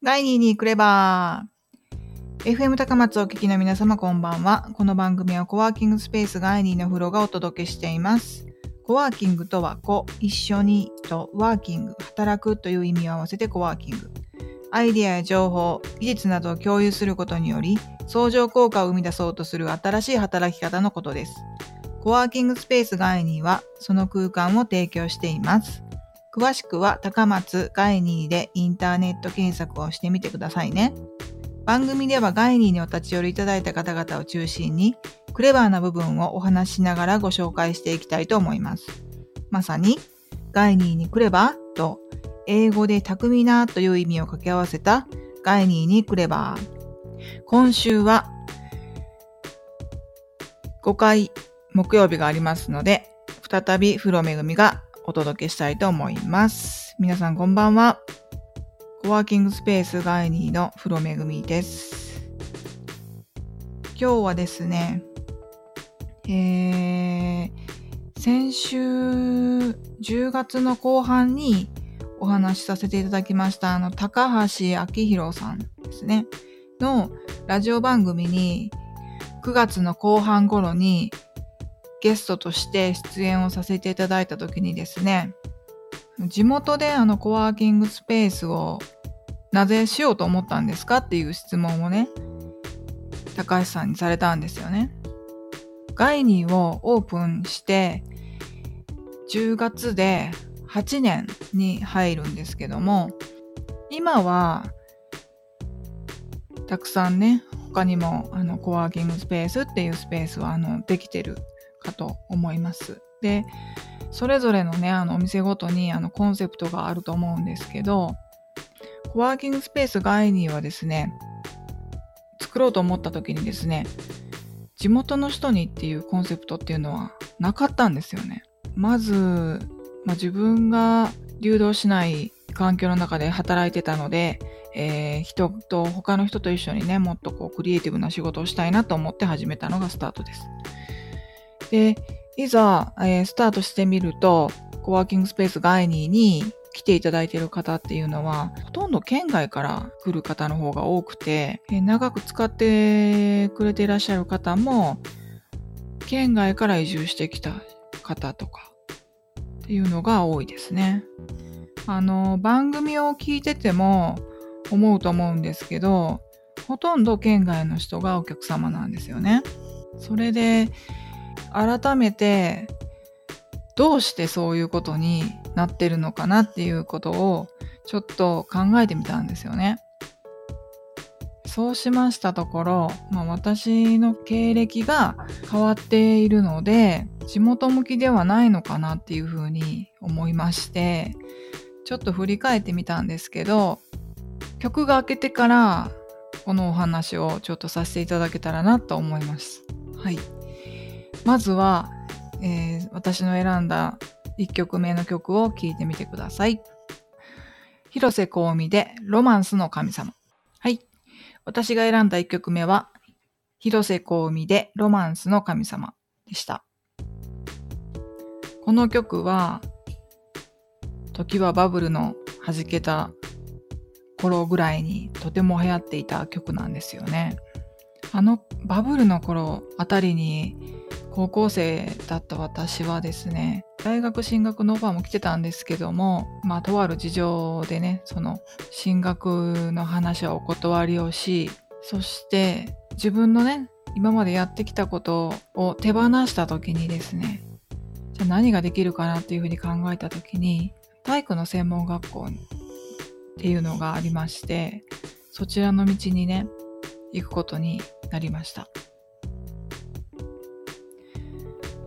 ガイニーにクレバー FM 高松お聞きの皆様こんばんは。この番組はコワーキングスペースガイニーの風呂がお届けしています。コワーキングとは、子、一緒にとワーキング、働くという意味を合わせてコワーキング。アイデアや情報、技術などを共有することにより、相乗効果を生み出そうとする新しい働き方のことです。コワーキングスペースガイニーは、その空間を提供しています。詳しくは高松ガイニーでインターネット検索をしてみてくださいね。番組ではガイニーにお立ち寄りいただいた方々を中心に、クレバーな部分をお話しながらご紹介していきたいと思います。まさに、ガイニーにクレバーと、英語で巧みなという意味を掛け合わせたガイニーにクレバー。今週は5回木曜日がありますので、再び風呂めぐみがお届けしたいと思います。皆さんこんばんは。コワーキングスペースガイニーの風呂めぐみです。今日はですね、えー、先週10月の後半にお話しさせていただきましたあの高橋明宏さんですねのラジオ番組に9月の後半頃にゲストとして出演をさせていただいた時にですね、地元であのコワーキングスペースをなぜしようと思ったんですかっていう質問をね、高橋さんにされたんですよね。ガイニーをオープンして10月で8年に入るんですけども、今はたくさんね、他にもあのコワーキングスペースっていうスペースはあのできてるかと思います。で、それぞれのね、あのお店ごとにあのコンセプトがあると思うんですけど、コワーキングスペースガイニーはですね、作ろうと思った時にですね、地元の人にっていうコンセプトっていうのはなかったんですよね。まず、まあ、自分が流動しない環境の中で働いてたので、えー、人と他の人と一緒にねもっとこうクリエイティブな仕事をしたいなと思って始めたのがスタートです。で、いざ、えー、スタートしてみると、コワーキングスペースガイニーに来ていただいている方っていうのは、ほとんど県外から来る方の方が多くて、えー、長く使ってくれていらっしゃる方も、県外から移住してきた方とかっていうのが多いですね。あの、番組を聞いてても思うと思うんですけど、ほとんど県外の人がお客様なんですよね。それで、改めてどうしてそういうことになってるのかなっていうことをちょっと考えてみたんですよね。そうしましたところ、まあ、私の経歴が変わっているので地元向きではないのかなっていうふうに思いましてちょっと振り返ってみたんですけど曲が明けてからこのお話をちょっとさせていただけたらなと思います。はい。まずは、えー、私の選んだ1曲目の曲を聴いてみてください。広瀬香美でロマンスの神様。はい。私が選んだ1曲目は、広瀬香美でロマンスの神様でした。この曲は、時はバブルの弾けた頃ぐらいにとても流行っていた曲なんですよね。あのバブルの頃あたりに高校生だった私はですね大学進学のオファーも来てたんですけどもまあとある事情でねその進学の話はお断りをしそして自分のね今までやってきたことを手放した時にですねじゃあ何ができるかなっていうふうに考えた時に体育の専門学校っていうのがありましてそちらの道にね行くことになりました。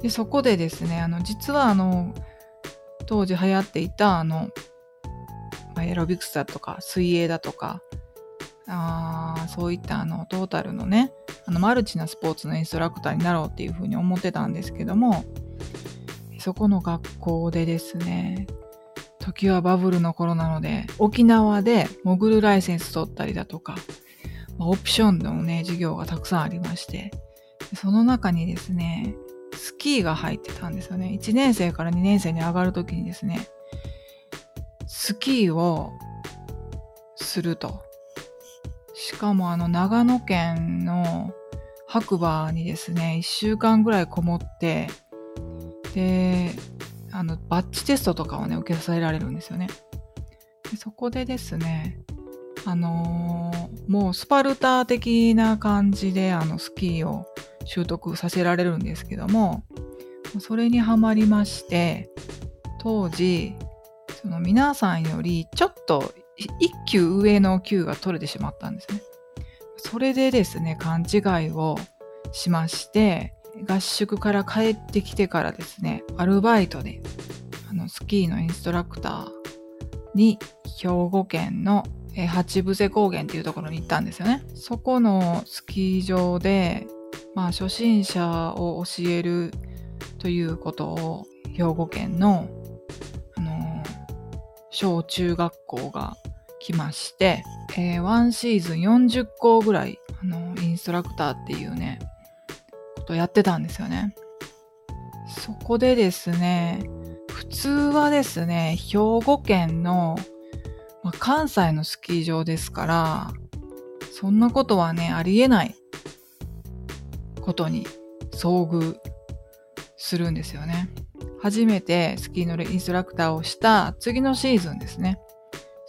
でそこでですねあの実はあの当時流行っていたあのエロビクスだとか水泳だとかあそういったあのトータルのねあのマルチなスポーツのインストラクターになろうっていうふうに思ってたんですけどもそこの学校でですね時はバブルの頃なので沖縄で潜るライセンス取ったりだとか、ま、オプションのね授業がたくさんありましてその中にですねスキーが入ってたんですよね。1年生から2年生に上がるときにですね、スキーをするとしかもあの長野県の白馬にですね、1週間ぐらいこもって、で、あの、バッチテストとかをね、受けさせられるんですよね。でそこでですね、あのー、もうスパルタ的な感じであのスキーを習得させられるんですけども、それにはまりまして、当時、その皆さんよりちょっと一級上の級が取れてしまったんですね。それでですね、勘違いをしまして、合宿から帰ってきてからですね、アルバイトで、あの、スキーのインストラクターに、兵庫県の八伏高原っていうところに行ったんですよね。そこのスキー場で、まあ、初心者を教えるということを、兵庫県の、あの、小中学校が来まして、えー、ワンシーズン40校ぐらい、あの、インストラクターっていうね、ことやってたんですよね。そこでですね、普通はですね、兵庫県の、まあ、関西のスキー場ですから、そんなことはね、ありえないことに遭遇するんですよね。初めてスキーのインストラクターをした次のシーズンですね。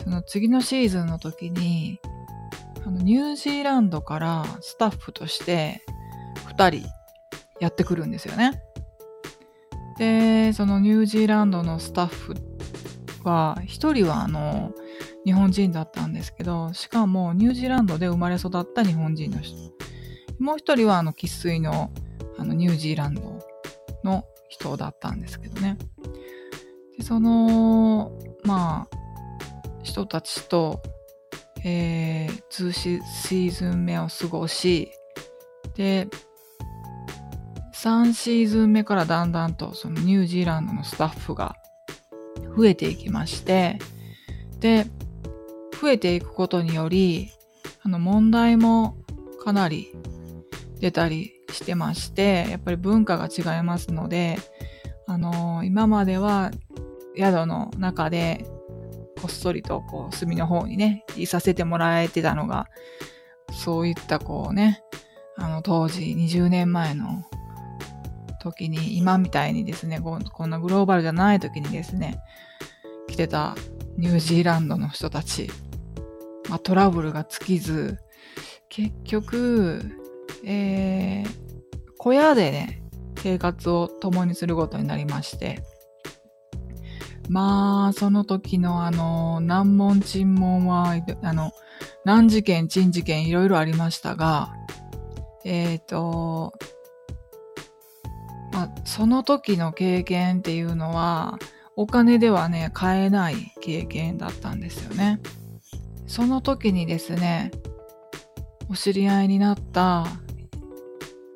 その次のシーズンの時に、あのニュージーランドからスタッフとして2人やってくるんですよね。で、そのニュージーランドのスタッフは、1人はあの、日本人だったんですけど、しかもニュージーランドで生まれ育った日本人の人。もう1人はあの、生粋のあのニュージーランドの人だったんですけどね。でその、まあ、人たちと、えー、2シーズン目を過ごし、で、3シーズン目からだんだんとそのニュージーランドのスタッフが増えていきまして、で、増えていくことにより、あの問題もかなり出たりしてまして、やっぱり文化が違いますので、あの、今までは宿の中でこっそりとこう隅の方にね、いさせてもらえてたのが、そういったこうね、あの当時20年前の時に、今みたいにですねこ、こんなグローバルじゃない時にですね、来てたニュージーランドの人たち、まあ、トラブルが尽きず、結局、えー、小屋でね、生活を共にすることになりまして、まあ、その時のあの、難問沈問は、あの、難事件、珍事件いろいろありましたが、えっ、ー、と、まあ、その時の経験っていうのは、お金ではね、買えない経験だったんですよね。その時にですね、お知り合いになった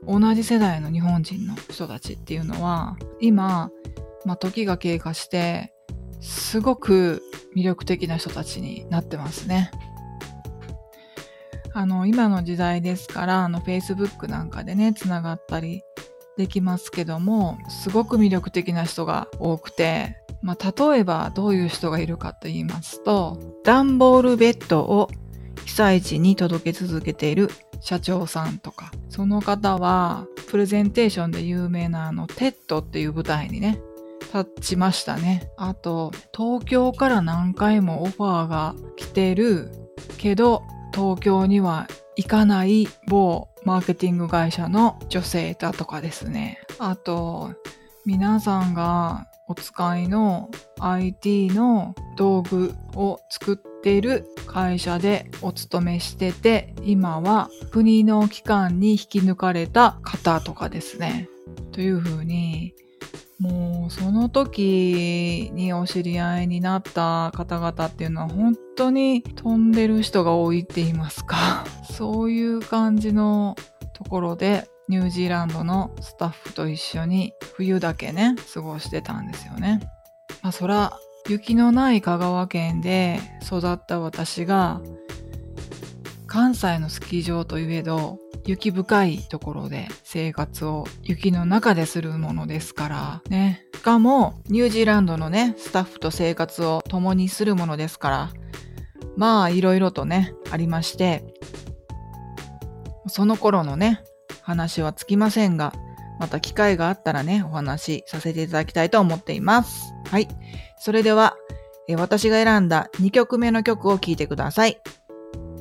同じ世代の日本人の人たちっていうのは、今、まあ、時が経過して、すごく魅力的な人たちになってますね。あの、今の時代ですから、あの、Facebook なんかでね、つながったりできますけども、すごく魅力的な人が多くて、まあ、例えばどういう人がいるかと言いますと、段ボールベッドを被災地に届け続けている社長さんとか、その方はプレゼンテーションで有名なあの、 TED っていう舞台にね、立ちましたね。あと、東京から何回もオファーが来てるけど、東京には行かない某マーケティング会社の女性だとかですね。あと、皆さんがお使いの IT の道具を作っている会社でお勤めしてて、今は国の機関に引き抜かれた方とかですね。というふうに、もうその時にお知り合いになった方々っていうのは本当に飛んでる人が多いって言いますか そういう感じのところでニュージーランドのスタッフと一緒に冬だけね過ごしてたんですよね。まあそら雪のない香川県で育った私が関西のスキー場といえど雪深いところで生活を雪の中でするものですからね。しかもニュージーランドのね、スタッフと生活を共にするものですから、まあいろいろとね、ありまして、その頃のね、話はつきませんが、また機会があったらね、お話しさせていただきたいと思っています。はい。それでは、え私が選んだ2曲目の曲を聴いてください。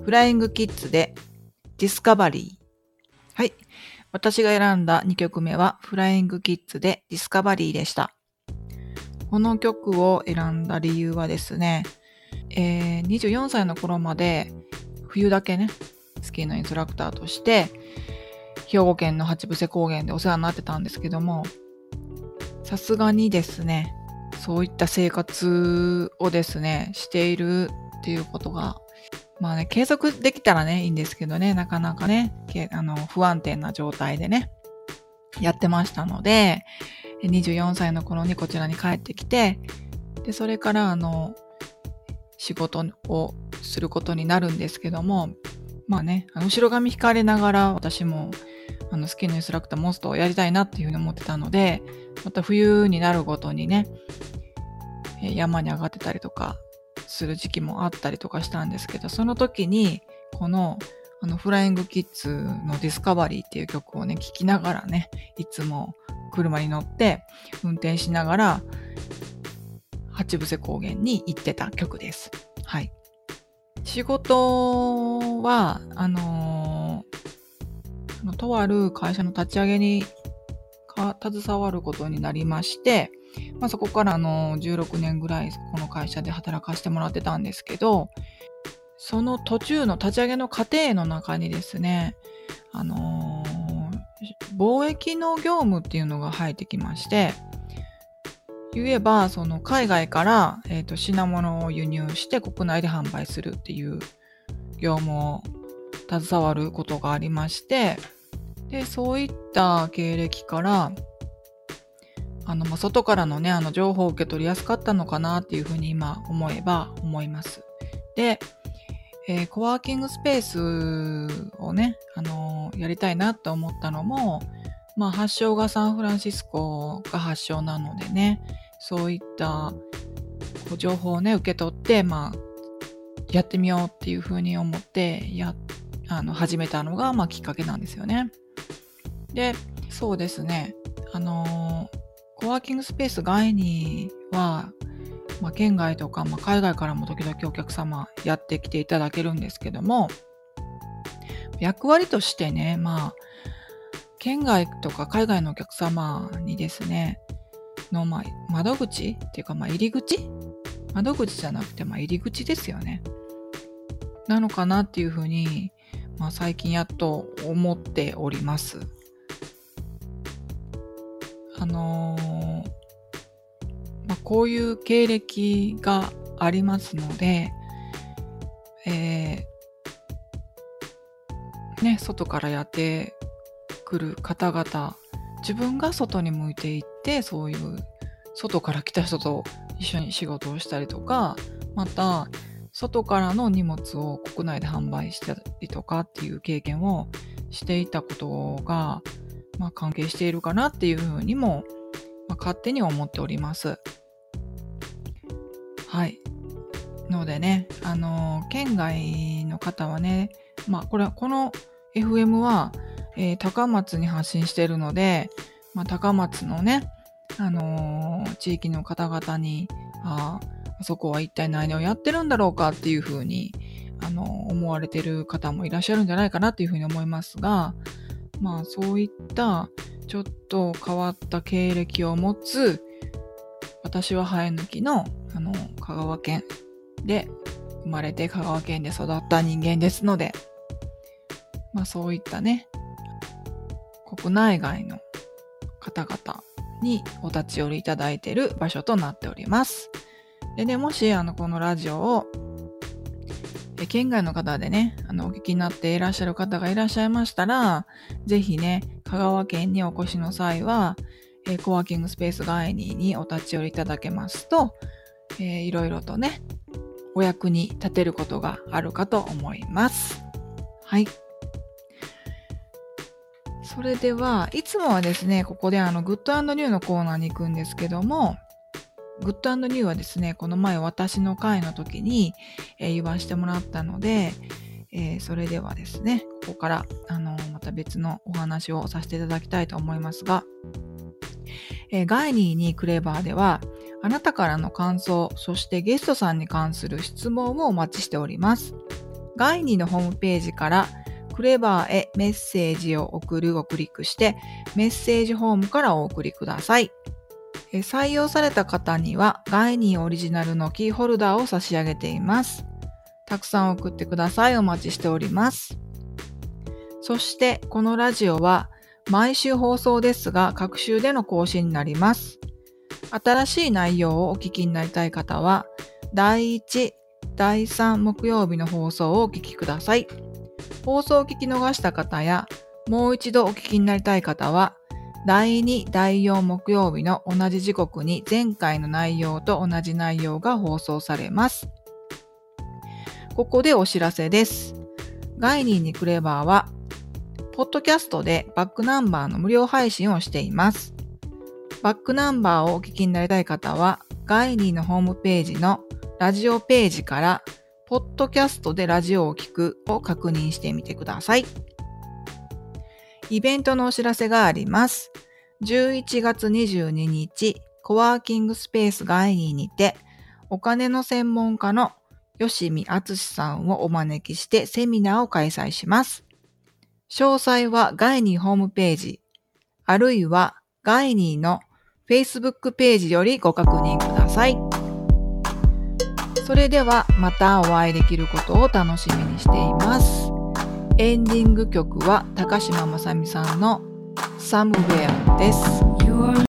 フライングキッズでディスカバリー。はい。私が選んだ2曲目はフライングキッズでディスカバリーでした。この曲を選んだ理由はですね、えー、24歳の頃まで冬だけね、スキーのインストラクターとして、兵庫県の八伏高原でお世話になってたんですけども、さすがにですね、そういった生活をですね、しているっていうことが、まあね、継続できたらね、いいんですけどね、なかなかね、あの不安定な状態でね、やってましたので、24歳の頃にこちらに帰ってきて、で、それからあの、仕事をすることになるんですけども、まあね、あの後ろ髪引かれながら私もあのスキーのインストラクターモンストをやりたいなっていうふうに思ってたので、また冬になるごとにね、山に上がってたりとかする時期もあったりとかしたんですけど、その時にこのあのフライングキッズのディスカバリーっていう曲をね、聴きながらね、いつも車に乗って運転しながら八伏高原に行ってた曲です。はい。仕事は、あのー、とある会社の立ち上げに携わることになりまして、まあ、そこからあの16年ぐらいこの会社で働かせてもらってたんですけど、その途中の立ち上げの過程の中にですね、あのー、貿易の業務っていうのが入ってきまして、言えば、その海外から、えーと、品物を輸入して国内で販売するっていう業務を携わることがありまして、で、そういった経歴から、あの、まあ、外からのね、あの、情報を受け取りやすかったのかなっていうふうに今思えば思います。で、えー、コワーキングスペースをね、あのー、やりたいなって思ったのも、まあ、発祥がサンフランシスコが発祥なのでね、そういった情報をね、受け取って、まあ、やってみようっていうふうに思って、や、あの、始めたのが、まあ、きっかけなんですよね。で、そうですね、あの、コワーキングスペース外には、まあ、県外とか、まあ、海外からも時々お客様やってきていただけるんですけども、役割としてね、まあ、県外とか海外のお客様にですね、の、まあ、窓口っていうか、まあ、入り口？窓口じゃなくて、まあ、入り口ですよね。なのかなっていうふうに、まあ、最近やっと思っております。あのー、まあ、こういう経歴がありますので、えー、ね、外からやってくる方々自分が外に向いていってそういう外から来た人と一緒に仕事をしたりとかまた外からの荷物を国内で販売したりとかっていう経験をしていたことが、まあ、関係しているかなっていうふうにも、まあ、勝手に思っております。はい。のでね、あのー、県外の方はね、まあ、これは、この FM は、えー、高松に発信しているので、まあ、高松のね、あのー、地域の方々に、ああそこは一体何をやってるんだろうかっていうふうに、あの、思われてる方もいらっしゃるんじゃないかなっていうふうに思いますが、まあそういったちょっと変わった経歴を持つ、私は生え抜きの、あの、香川県で生まれて香川県で育った人間ですので、まあそういったね、国内外の方々にお立ち寄りいただいている場所となっております。でね、もし、あの、このラジオを、え県外の方でね、あの、お聞きになっていらっしゃる方がいらっしゃいましたら、ぜひね、香川県にお越しの際は、えコワーキングスペース外ににお立ち寄りいただけますと、えー、いろいろとね、お役に立てることがあるかと思います。はい。それでは、いつもはですね、ここであの、グッドニューのコーナーに行くんですけども、グッドニューはですね、この前私の会の時に、えー、言わせてもらったので、えー、それではですね、ここから、あのまた別のお話をさせていただきたいと思いますが、えー、ガイニーにクレバーでは、あなたからの感想、そしてゲストさんに関する質問をお待ちしております。ガイニーのホームページからクレバーへメッセージを送るをクリックして、メッセージホームからお送りください。採用された方には、ガイニーオリジナルのキーホルダーを差し上げています。たくさん送ってください。お待ちしております。そして、このラジオは、毎週放送ですが、各週での更新になります。新しい内容をお聞きになりたい方は、第1、第3木曜日の放送をお聞きください。放送を聞き逃した方や、もう一度お聞きになりたい方は、第2、第4木曜日の同じ時刻に前回の内容と同じ内容が放送されます。ここでお知らせです。ガイニーにクレバーは、ポッドキャストでバックナンバーの無料配信をしています。バックナンバーをお聞きになりたい方は、ガイニーのホームページのラジオページからポッドキャストでラジオを聴くを確認してみてください。イベントのお知らせがあります。11月22日、コワーキングスペースガイニーにて、お金の専門家の吉見敦さんをお招きしてセミナーを開催します。詳細はガイニーホームページ、あるいはガイニーの Facebook ページよりご確認ください。それではまたお会いできることを楽しみにしています。エンディング曲は高島まさみさんの Somewhere です。